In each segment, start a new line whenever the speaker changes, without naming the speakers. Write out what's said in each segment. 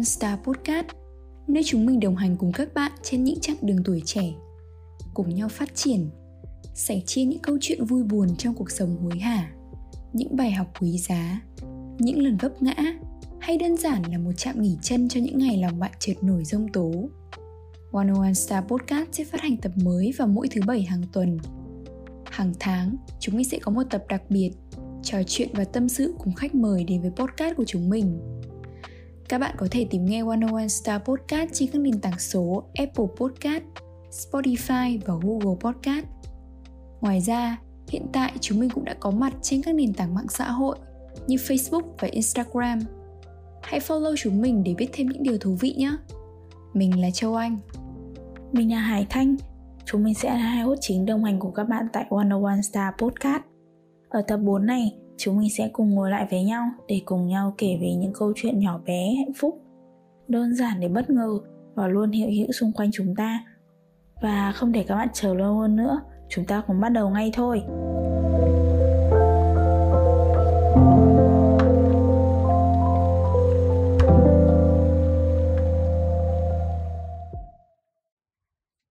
One Star Podcast, nơi chúng mình đồng hành cùng các bạn trên những chặng đường tuổi trẻ, cùng nhau phát triển, sẻ chia những câu chuyện vui buồn trong cuộc sống hối hả, những bài học quý giá, những lần vấp ngã hay đơn giản là một trạm nghỉ chân cho những ngày lòng bạn trượt nổi rông tố. One One Star Podcast sẽ phát hành tập mới vào mỗi thứ bảy hàng tuần. Hàng tháng, chúng mình sẽ có một tập đặc biệt trò chuyện và tâm sự cùng khách mời đến với podcast của chúng mình. Các bạn có thể tìm nghe 101 Star Podcast trên các nền tảng số Apple Podcast, Spotify và Google Podcast. Ngoài ra, hiện tại chúng mình cũng đã có mặt trên các nền tảng mạng xã hội như Facebook và Instagram. Hãy follow chúng mình để biết thêm những điều thú vị nhé. Mình là Châu Anh.
Mình là Hải Thanh. Chúng mình sẽ là hai host chính đồng hành của các bạn tại 101 Star Podcast. Ở tập 4 này, chúng mình sẽ cùng ngồi lại với nhau để cùng nhau kể về những câu chuyện nhỏ bé hạnh phúc, đơn giản để bất ngờ và luôn hiện hữu xung quanh chúng ta. Và không để các bạn chờ lâu hơn nữa, chúng ta cùng bắt đầu ngay thôi.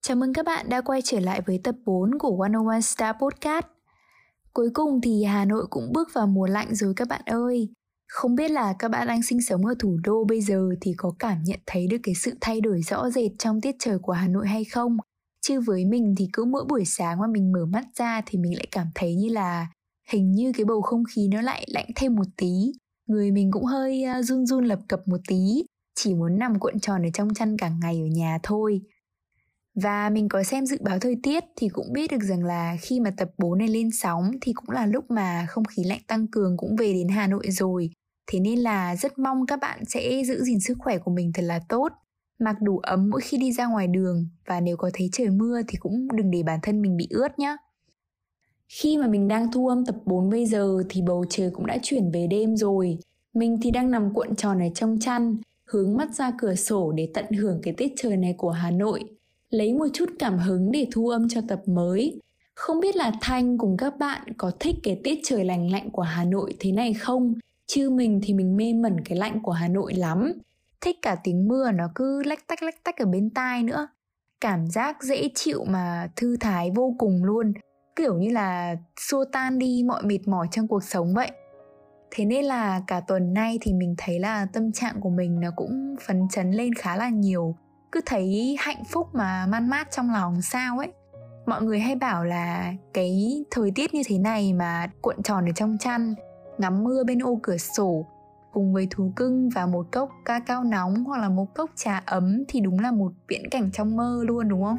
Chào mừng các bạn đã quay trở lại với tập 4 của 101 Star Podcast. Cuối cùng thì Hà Nội cũng bước vào mùa lạnh rồi các bạn ơi. Không biết là các bạn đang sinh sống ở thủ đô bây giờ thì có cảm nhận thấy được cái sự thay đổi rõ rệt trong tiết trời của Hà Nội hay không? Chứ với mình thì cứ mỗi buổi sáng mà mình mở mắt ra thì mình lại cảm thấy như là hình như cái bầu không khí nó lại lạnh thêm một tí. Người mình cũng hơi run run lập cập một tí, chỉ muốn nằm cuộn tròn ở trong chăn cả ngày ở nhà thôi. Và mình có xem dự báo thời tiết thì cũng biết được rằng là khi mà tập 4 này lên sóng thì cũng là lúc mà không khí lạnh tăng cường cũng về đến Hà Nội rồi. Thế nên là rất mong các bạn sẽ giữ gìn sức khỏe của mình thật là tốt. Mặc đủ ấm mỗi khi đi ra ngoài đường và nếu có thấy trời mưa thì cũng đừng để bản thân mình bị ướt nhé. Khi mà mình đang thu âm tập 4 bây giờ thì bầu trời cũng đã chuyển về đêm rồi. Mình thì đang nằm cuộn tròn ở trong chăn, hướng mắt ra cửa sổ để tận hưởng cái tiết trời này của Hà Nội lấy một chút cảm hứng để thu âm cho tập mới. Không biết là Thanh cùng các bạn có thích cái tiết trời lành lạnh của Hà Nội thế này không? Chứ mình thì mình mê mẩn cái lạnh của Hà Nội lắm. Thích cả tiếng mưa nó cứ lách tách lách tách ở bên tai nữa. Cảm giác dễ chịu mà thư thái vô cùng luôn. Kiểu như là xua tan đi mọi mệt mỏi trong cuộc sống vậy. Thế nên là cả tuần nay thì mình thấy là tâm trạng của mình nó cũng phấn chấn lên khá là nhiều cứ thấy hạnh phúc mà man mát trong lòng sao ấy. Mọi người hay bảo là cái thời tiết như thế này mà cuộn tròn ở trong chăn, ngắm mưa bên ô cửa sổ, cùng với thú cưng và một cốc ca cao nóng hoặc là một cốc trà ấm thì đúng là một viễn cảnh trong mơ luôn, đúng không?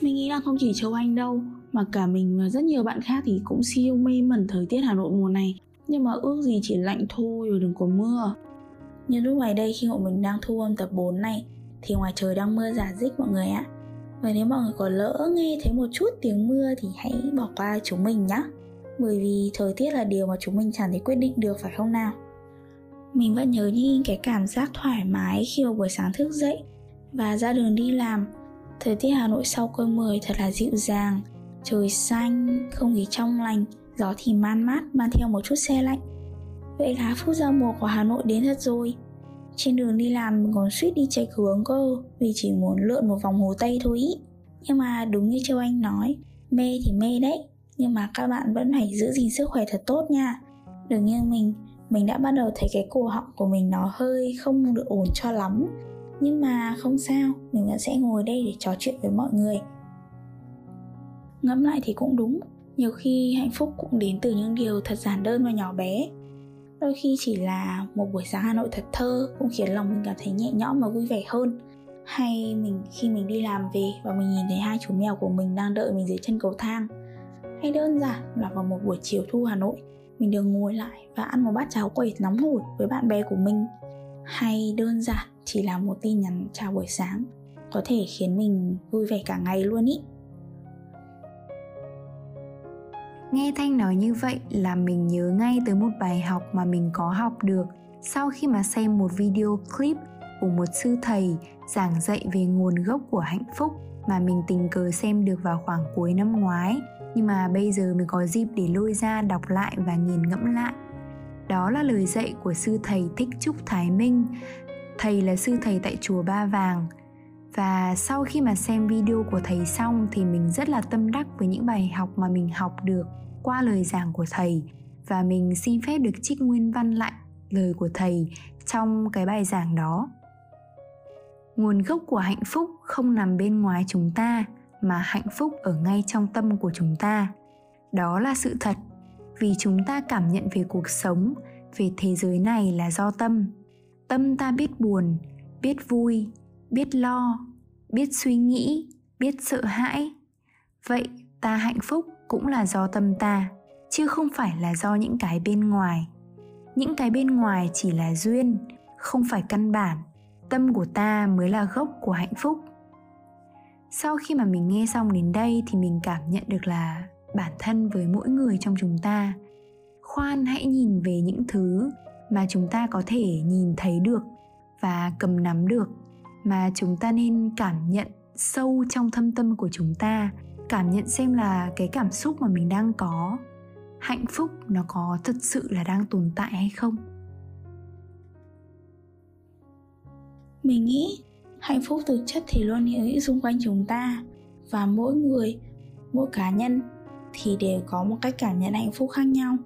Mình nghĩ là không chỉ Châu Anh đâu, Mà cả mình và rất nhiều bạn khác thì cũng siêu mê mẩn thời tiết Hà Nội mùa này. Nhưng mà ước gì chỉ lạnh thôi rồi đừng có mưa như lúc này đây khi bọn mình đang thu âm tập 4 này Thì ngoài trời đang mưa giả dích mọi người ạ. Và nếu mọi người có lỡ nghe thấy một chút tiếng mưa Thì hãy bỏ qua chúng mình nhé Bởi vì thời tiết là điều mà chúng mình chẳng thể quyết định được phải không nào? Mình vẫn nhớ như cái cảm giác thoải mái khi mà buổi sáng thức dậy Và ra đường đi làm. Thời tiết Hà Nội sau cơn mưa thật là dịu dàng Trời xanh, không khí trong lành Gió thì man mát mang theo một chút xe lạnh. Vậy là phút giao mùa của Hà Nội đến thật rồi. Trên đường đi làm, mình còn suýt đi chạy hướng cơ, Vì chỉ muốn lượn một vòng hồ Tây thôi ý. Nhưng mà đúng như Châu Anh nói, Mê thì mê đấy, Nhưng mà các bạn vẫn phải giữ gìn sức khỏe thật tốt nha. Đừng như mình Mình đã bắt đầu thấy cái cổ họng của mình nó hơi không được ổn cho lắm. Nhưng mà không sao, Mình vẫn sẽ ngồi đây để trò chuyện với mọi người. Ngẫm lại thì cũng đúng, Nhiều khi hạnh phúc cũng đến từ những điều thật giản đơn và nhỏ bé đôi khi chỉ là một buổi sáng hà nội thật thơ cũng khiến lòng mình cảm thấy nhẹ nhõm và vui vẻ hơn. Hay mình, khi mình đi làm về và mình nhìn thấy hai chú mèo của mình đang đợi mình dưới chân cầu thang. Hay đơn giản là vào một buổi chiều thu hà nội, mình được ngồi lại và ăn một bát cháo quẩy nóng hổi với bạn bè của mình. Hay đơn giản chỉ là một tin nhắn chào buổi sáng, có thể khiến mình vui vẻ cả ngày luôn ý.
Nghe Thanh nói như vậy là mình nhớ ngay tới một bài học mà mình có học được sau khi mà xem một video clip của một sư thầy giảng dạy về nguồn gốc của hạnh phúc mà mình tình cờ xem được vào khoảng cuối năm ngoái nhưng mà bây giờ mình có dịp để lôi ra đọc lại và nghiền ngẫm lại Đó là lời dạy của sư thầy Thích Trúc Thái Minh. Thầy là sư thầy tại chùa Ba Vàng. Và sau khi mà xem video của thầy xong thì mình rất là tâm đắc với những bài học mà mình học được qua lời giảng của thầy. Và mình xin phép được trích nguyên văn lại lời của thầy trong cái bài giảng đó. Nguồn gốc của hạnh phúc không nằm bên ngoài chúng ta, mà hạnh phúc ở ngay trong tâm của chúng ta. Đó là sự thật. Vì chúng ta cảm nhận về cuộc sống, về thế giới này là do tâm. Tâm ta biết buồn, biết vui biết lo, biết suy nghĩ, biết sợ hãi. Vậy ta hạnh phúc cũng là do tâm ta, chứ không phải là do những cái bên ngoài. Những cái bên ngoài chỉ là duyên, không phải căn bản. Tâm của ta mới là gốc của hạnh phúc. Sau khi mà mình nghe xong đến đây thì mình cảm nhận được là bản thân với mỗi người trong chúng ta. Khoan hãy nhìn về những thứ mà chúng ta có thể nhìn thấy được và cầm nắm được mà chúng ta nên cảm nhận sâu trong thâm tâm của chúng ta, cảm nhận xem là cái cảm xúc mà mình đang có, hạnh phúc nó có thật sự là đang tồn tại hay không?
Mình nghĩ hạnh phúc thực chất thì luôn hiện hữu xung quanh chúng ta và mỗi người, mỗi cá nhân thì đều có một cách cảm nhận hạnh phúc khác nhau.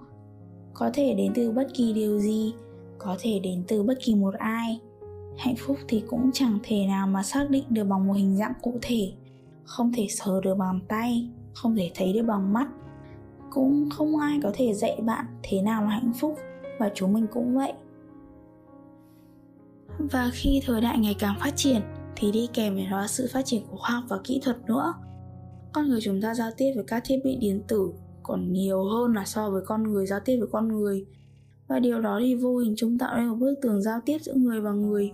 Có thể đến từ bất kỳ điều gì, có thể đến từ bất kỳ một ai hạnh phúc thì cũng chẳng thể nào mà xác định được bằng một hình dạng cụ thể. Không thể sờ được bằng tay, không thể thấy được bằng mắt. Cũng không ai có thể dạy bạn thế nào là hạnh phúc, và chúng mình cũng vậy. Và khi thời đại ngày càng phát triển, thì đi kèm với đó sự phát triển của khoa học và kỹ thuật nữa. Con người chúng ta giao tiếp với các thiết bị điện tử còn nhiều hơn là so với con người, giao tiếp với con người. Và điều đó thì vô hình chúng tạo nên một bức tường giao tiếp giữa người và người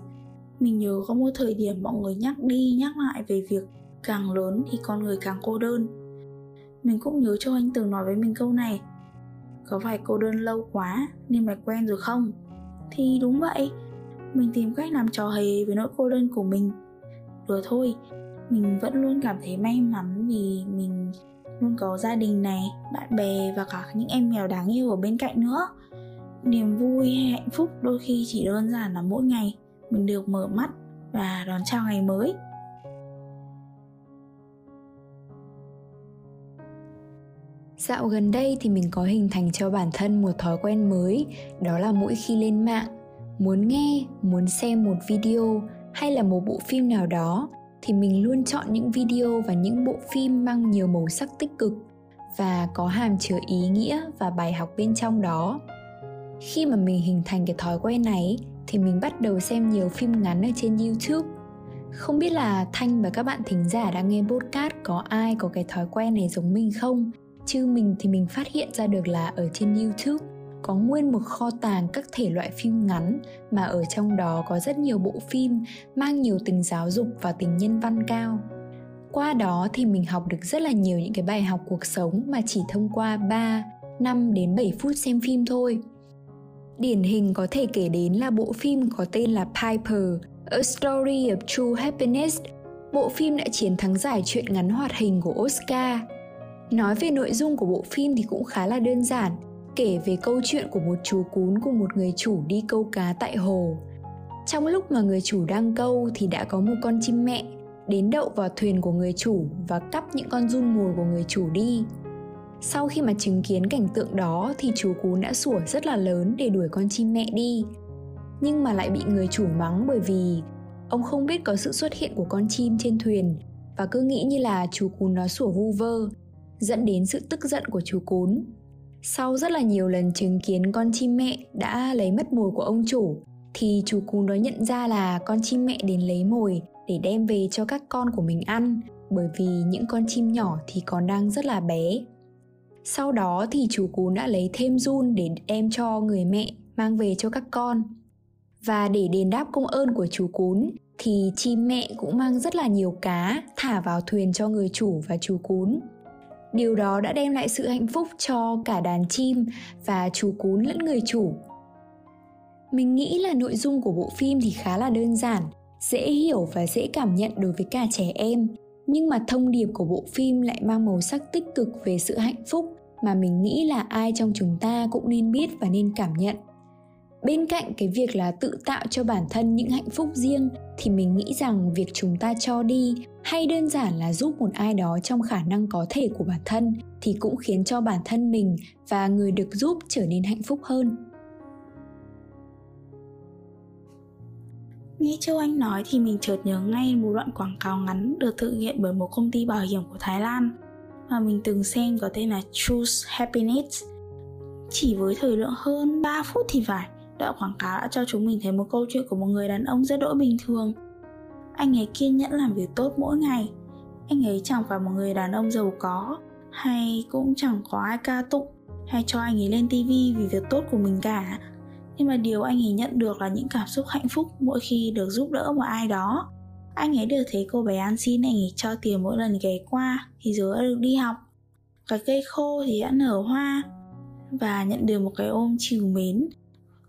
mình nhớ có một thời điểm mọi người nhắc đi nhắc lại về việc càng lớn thì con người càng cô đơn. Mình cũng nhớ cho anh từng nói với mình câu này, có phải cô đơn lâu quá nên mày quen rồi không? Thì đúng vậy, mình tìm cách làm trò hề với nỗi cô đơn của mình. Rồi thôi, mình vẫn luôn cảm thấy may mắn vì mình luôn có gia đình này, bạn bè và cả những em mèo đáng yêu ở bên cạnh nữa. Niềm vui hay hạnh phúc đôi khi chỉ đơn giản là mỗi ngày mình được mở mắt và đón chào ngày mới
Dạo gần đây thì mình có hình thành cho bản thân một thói quen mới, đó là mỗi khi lên mạng, muốn nghe, muốn xem một video hay là một bộ phim nào đó thì mình luôn chọn những video và những bộ phim mang nhiều màu sắc tích cực và có hàm chứa ý nghĩa và bài học bên trong đó. Khi mà mình hình thành cái thói quen này thì mình bắt đầu xem nhiều phim ngắn ở trên YouTube. Không biết là Thanh và các bạn thính giả đang nghe podcast có ai có cái thói quen này giống mình không? chứ mình thì mình phát hiện ra được là ở trên youtube có nguyên một kho tàng các thể loại phim ngắn mà ở trong đó có rất nhiều bộ phim mang nhiều tính giáo dục và tính nhân văn cao qua đó thì mình học được rất là nhiều những cái bài học cuộc sống mà chỉ thông qua 3, 5 đến 7 phút xem phim thôi. Điển hình có thể kể đến là bộ phim có tên là Piper, A Story of True Happiness. Bộ phim đã chiến thắng giải truyện ngắn hoạt hình của Oscar Nói về nội dung của bộ phim thì cũng khá là đơn giản, kể về câu chuyện của một chú cún cùng một người chủ đi câu cá tại hồ. Trong lúc mà người chủ đang câu thì đã có một con chim mẹ đến đậu vào thuyền của người chủ và cắp những con run mồi của người chủ đi. Sau khi mà chứng kiến cảnh tượng đó thì chú cún đã sủa rất là lớn để đuổi con chim mẹ đi. Nhưng mà lại bị người chủ mắng bởi vì ông không biết có sự xuất hiện của con chim trên thuyền và cứ nghĩ như là chú cún nó sủa vu vơ, dẫn đến sự tức giận của chú cún. Sau rất là nhiều lần chứng kiến con chim mẹ đã lấy mất mồi của ông chủ thì chú cún đó nhận ra là con chim mẹ đến lấy mồi để đem về cho các con của mình ăn bởi vì những con chim nhỏ thì còn đang rất là bé. Sau đó thì chú cún đã lấy thêm run để đem cho người mẹ mang về cho các con. Và để đền đáp công ơn của chú cún thì chim mẹ cũng mang rất là nhiều cá thả vào thuyền cho người chủ và chú cún. Điều đó đã đem lại sự hạnh phúc cho cả đàn chim và chú cún lẫn người chủ. Mình nghĩ là nội dung của bộ phim thì khá là đơn giản, dễ hiểu và dễ cảm nhận đối với cả trẻ em nhưng mà thông điệp của bộ phim lại mang màu sắc tích cực về sự hạnh phúc mà mình nghĩ là ai trong chúng ta cũng nên biết và nên cảm nhận. Bên cạnh cái việc là tự tạo cho bản thân những hạnh phúc riêng thì mình nghĩ rằng việc chúng ta cho đi hay đơn giản là giúp một ai đó trong khả năng có thể của bản thân thì cũng khiến cho bản thân mình và người được giúp trở nên hạnh phúc hơn.
Nghe Châu Anh nói thì mình chợt nhớ ngay một đoạn quảng cáo ngắn được thực hiện bởi một công ty bảo hiểm của Thái Lan mà mình từng xem có tên là Choose Happiness. Chỉ với thời lượng hơn 3 phút thì phải, đoạn quảng cáo đã cho chúng mình thấy một câu chuyện của một người đàn ông rất đỗi bình thường. Anh ấy kiên nhẫn làm việc tốt mỗi ngày. Anh ấy chẳng phải một người đàn ông giàu có, hay cũng chẳng có ai ca tụng hay cho anh ấy lên tivi vì việc tốt của mình cả nhưng mà điều anh ấy nhận được là những cảm xúc hạnh phúc mỗi khi được giúp đỡ một ai đó. Anh ấy được thấy cô bé ăn xin anh ấy cho tiền mỗi lần ghé qua, thì giờ đã được đi học. Cái cây khô thì đã nở hoa và nhận được một cái ôm chiều mến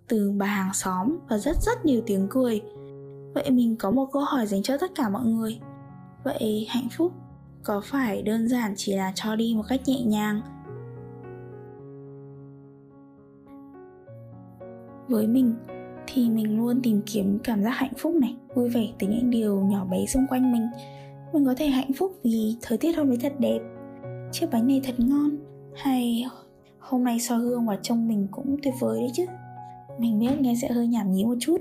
từ bà hàng xóm và rất rất nhiều tiếng cười. Vậy mình có một câu hỏi dành cho tất cả mọi người. Vậy hạnh phúc có phải đơn giản chỉ là cho đi một cách nhẹ nhàng với mình, thì mình luôn tìm kiếm cảm giác hạnh phúc này, vui vẻ từ những điều nhỏ bé xung quanh mình. Mình có thể hạnh phúc vì thời tiết hôm nay thật đẹp, chiếc bánh này thật ngon, hay hôm nay soi gương và trông mình cũng tuyệt vời đấy chứ. Mình biết nghe sẽ hơi nhảm nhí một chút.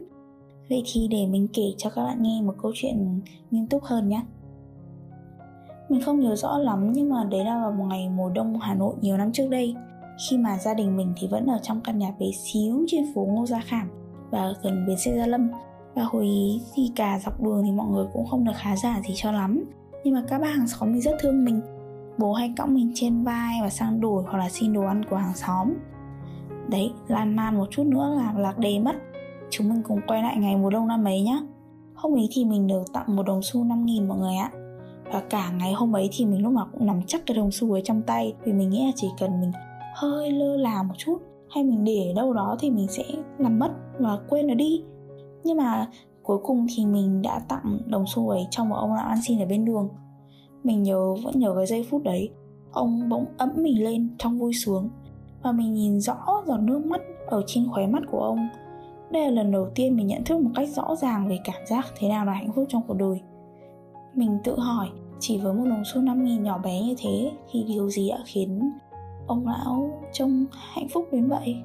Vậy thì để mình kể cho các bạn nghe một câu chuyện nghiêm túc hơn nhé mình không nhớ rõ lắm nhưng mà đấy là vào một ngày mùa đông Hà Nội nhiều năm trước đây khi mà gia đình mình thì vẫn ở trong căn nhà bé xíu trên phố Ngô Gia Khảm và gần bến xe Gia Lâm. Và hồi ý thì cả dọc đường thì mọi người cũng không được khá giả gì cho lắm. Nhưng mà các bác hàng xóm thì rất thương mình. Bố hay cõng mình trên vai và sang đổi hoặc là xin đồ ăn của hàng xóm. Đấy, lan man một chút nữa là lạc đề mất. Chúng mình cùng quay lại ngày mùa đông năm ấy nhá. Hôm ấy thì mình được tặng một đồng xu 5 nghìn mọi người ạ. Và cả ngày hôm ấy thì mình lúc nào cũng nắm chắc cái đồng xu ấy trong tay vì mình nghĩ là chỉ cần mình hơi lơ là một chút. Hay mình để đâu đó thì mình sẽ làm mất và quên nó đi. Nhưng mà cuối cùng thì mình đã tặng đồng xu ấy cho một ông lão ăn xin ở bên đường. Mình nhớ, vẫn nhớ cái giây phút đấy, ông bỗng ấm mình lên trong vui sướng. Và mình nhìn rõ giọt nước mắt ở trên khóe mắt của ông. Đây là lần đầu tiên mình nhận thức một cách rõ ràng về cảm giác thế nào là hạnh phúc trong cuộc đời. Mình tự hỏi, chỉ với một đồng xu 5 nghìn nhỏ bé như thế thì điều gì đã khiến ông lão trông hạnh phúc đến vậy.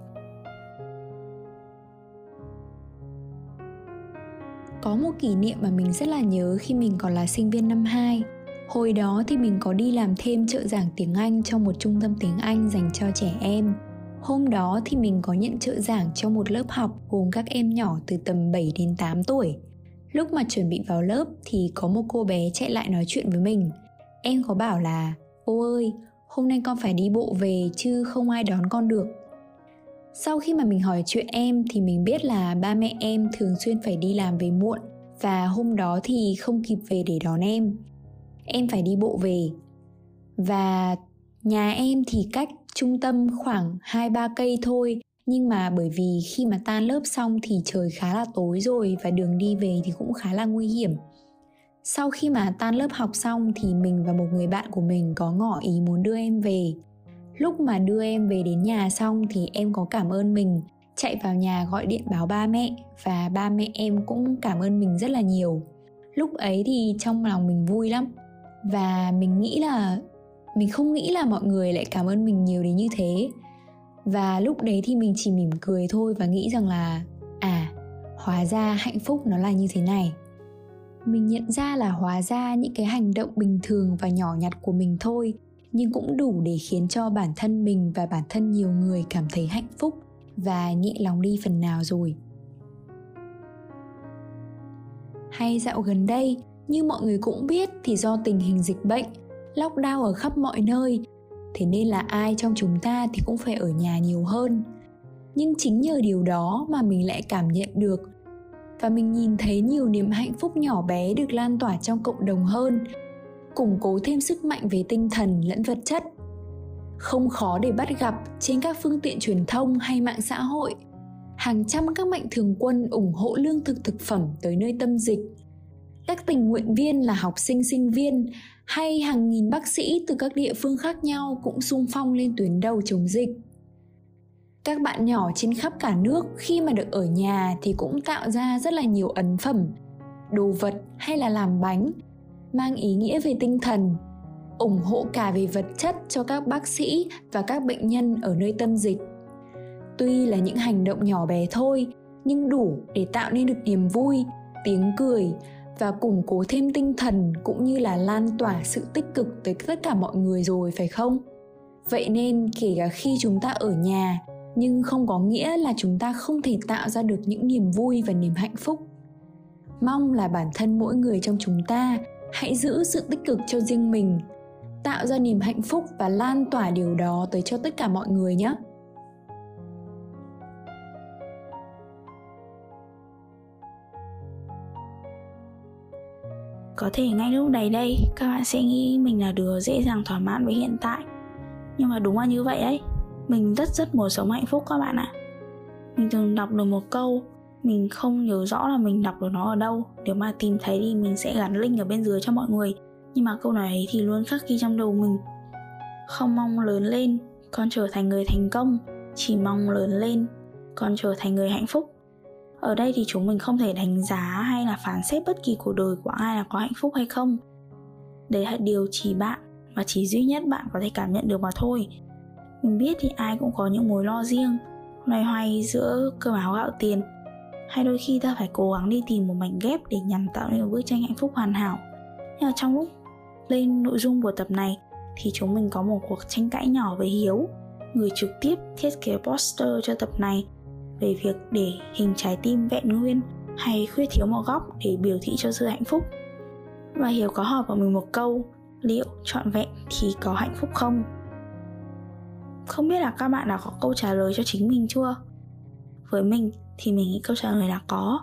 Có một kỷ niệm mà mình rất là nhớ khi mình còn là sinh viên năm 2 Hồi đó thì mình có đi làm thêm trợ giảng tiếng Anh trong một trung tâm tiếng Anh dành cho trẻ em. Hôm đó thì mình có nhận trợ giảng cho một lớp học gồm các em nhỏ từ tầm 7 đến 8 tuổi. Lúc mà chuẩn bị vào lớp thì có một cô bé chạy lại nói chuyện với mình. Em có bảo là Cô ơi, hôm nay con phải đi bộ về chứ không ai đón con được. Sau khi mà mình hỏi chuyện em thì mình biết là ba mẹ em thường xuyên phải đi làm về muộn và hôm đó thì không kịp về để đón em. Em phải đi bộ về. Và nhà em thì cách trung tâm khoảng 2-3 cây thôi, nhưng mà bởi vì khi mà tan lớp xong thì trời khá là tối rồi và đường đi về thì cũng khá là nguy hiểm sau khi mà tan lớp học xong thì mình và một người bạn của mình có ngỏ ý muốn đưa em về. Lúc mà đưa em về đến nhà xong thì em có cảm ơn mình, chạy vào nhà gọi điện báo ba mẹ và ba mẹ em cũng cảm ơn mình rất là nhiều. Lúc ấy thì trong lòng mình vui lắm và mình nghĩ là, mình không nghĩ là mọi người lại cảm ơn mình nhiều đến như thế. Và lúc đấy thì mình chỉ mỉm cười thôi và nghĩ rằng là à hóa ra hạnh phúc nó là như thế này mình nhận ra là hóa ra những cái hành động bình thường và nhỏ nhặt của mình thôi, nhưng cũng đủ để khiến cho bản thân mình và bản thân nhiều người cảm thấy hạnh phúc và nhẹ lòng đi phần nào rồi. Hay dạo gần đây, như mọi người cũng biết thì do tình hình dịch bệnh, lockdown ở khắp mọi nơi, thế nên là ai trong chúng ta thì cũng phải ở nhà nhiều hơn. Nhưng chính nhờ điều đó mà mình lại cảm nhận được và mình nhìn thấy nhiều niềm hạnh phúc nhỏ bé được lan tỏa trong cộng đồng hơn, củng cố thêm sức mạnh về tinh thần lẫn vật chất. Không khó để bắt gặp trên các phương tiện truyền thông hay mạng xã hội, hàng trăm các mạnh thường quân ủng hộ lương thực thực phẩm tới nơi tâm dịch. Các tình nguyện viên là học sinh sinh viên hay hàng nghìn bác sĩ từ các địa phương khác nhau cũng sung phong lên tuyến đầu chống dịch các bạn nhỏ trên khắp cả nước khi mà được ở nhà thì cũng tạo ra rất là nhiều ấn phẩm, đồ vật hay là làm bánh, mang ý nghĩa về tinh thần, ủng hộ cả về vật chất cho các bác sĩ và các bệnh nhân ở nơi tâm dịch. Tuy là những hành động nhỏ bé thôi, nhưng đủ để tạo nên được niềm vui, tiếng cười và củng cố thêm tinh thần cũng như là lan tỏa sự tích cực tới tất cả mọi người rồi, phải không? Vậy nên kể cả khi chúng ta ở nhà nhưng không có nghĩa là chúng ta không thể tạo ra được những niềm vui và niềm hạnh phúc. Mong là bản thân mỗi người trong chúng ta hãy giữ sự tích cực cho riêng mình, tạo ra niềm hạnh phúc và lan tỏa điều đó tới cho tất cả mọi người nhé.
Có thể ngay lúc này đây, các bạn sẽ nghĩ mình là đứa dễ dàng thỏa mãn với hiện tại. Nhưng mà đúng là như vậy đấy mình rất rất muốn sống hạnh phúc các bạn ạ. Mình từng đọc được một câu, mình không nhớ rõ là mình đọc được nó ở đâu. Nếu mà tìm thấy thì mình sẽ gắn link ở bên dưới cho mọi người. Nhưng mà câu nói ấy thì luôn khắc ghi trong đầu mình. Không mong lớn lên, con trở thành người thành công. Chỉ mong lớn lên, con trở thành người hạnh phúc. Ở đây thì chúng mình không thể đánh giá hay là phán xét bất kỳ cuộc đời của ai là có hạnh phúc hay không. Đấy là điều chỉ bạn và chỉ duy nhất bạn có thể cảm nhận được mà thôi mình biết thì ai cũng có những mối lo riêng, loay hoay giữa cơm áo gạo tiền. Hay đôi khi ta phải cố gắng đi tìm một mảnh ghép để nhằm tạo nên một bức tranh hạnh phúc hoàn hảo. Nhưng mà trong lúc lên nội dung của tập này, thì chúng mình có một cuộc tranh cãi nhỏ với hiếu, người trực tiếp thiết kế poster cho tập này về việc để hình trái tim vẹn nguyên hay khuyết thiếu một góc để biểu thị cho sự hạnh phúc. Và hiếu có hỏi vào mình một câu, liệu trọn vẹn thì có hạnh phúc không? Không biết là các bạn đã có câu trả lời cho chính mình chưa? Với mình thì mình nghĩ câu trả lời là có,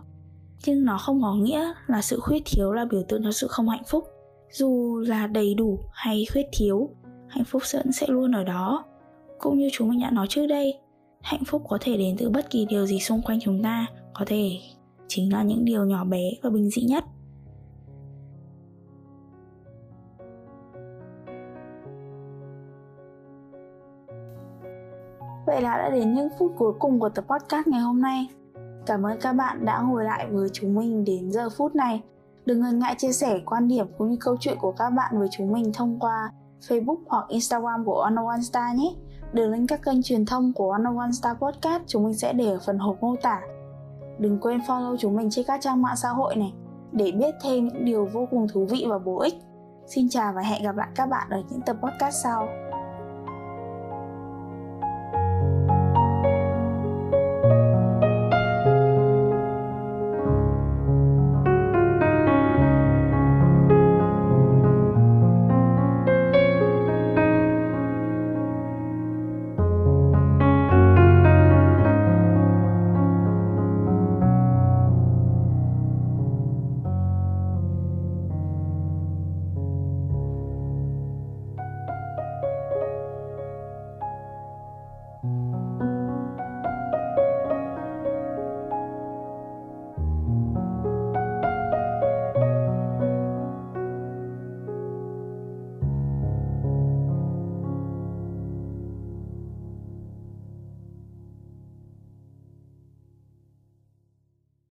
nhưng nó không có nghĩa là sự khuyết thiếu là biểu tượng cho sự không hạnh phúc. Dù là đầy đủ hay khuyết thiếu, hạnh phúc vẫn sẽ luôn ở đó. Cũng như chúng mình đã nói trước đây, hạnh phúc có thể đến từ bất kỳ điều gì xung quanh chúng ta. Có thể chính là những điều nhỏ bé và bình dị nhất. Vậy là đã đến những phút cuối cùng của tập podcast ngày hôm nay. Cảm ơn các bạn đã ngồi lại với chúng mình đến giờ phút này. Đừng ngần ngại chia sẻ quan điểm cũng như câu chuyện của các bạn với chúng mình thông qua Facebook hoặc Instagram của One One Star nhé. Đường link các kênh truyền thông của One One Star Podcast chúng mình sẽ để ở phần hộp mô tả. Đừng quên follow chúng mình trên các trang mạng xã hội này để biết thêm những điều vô cùng thú vị và bổ ích. Xin chào và hẹn gặp lại các bạn ở những tập podcast sau.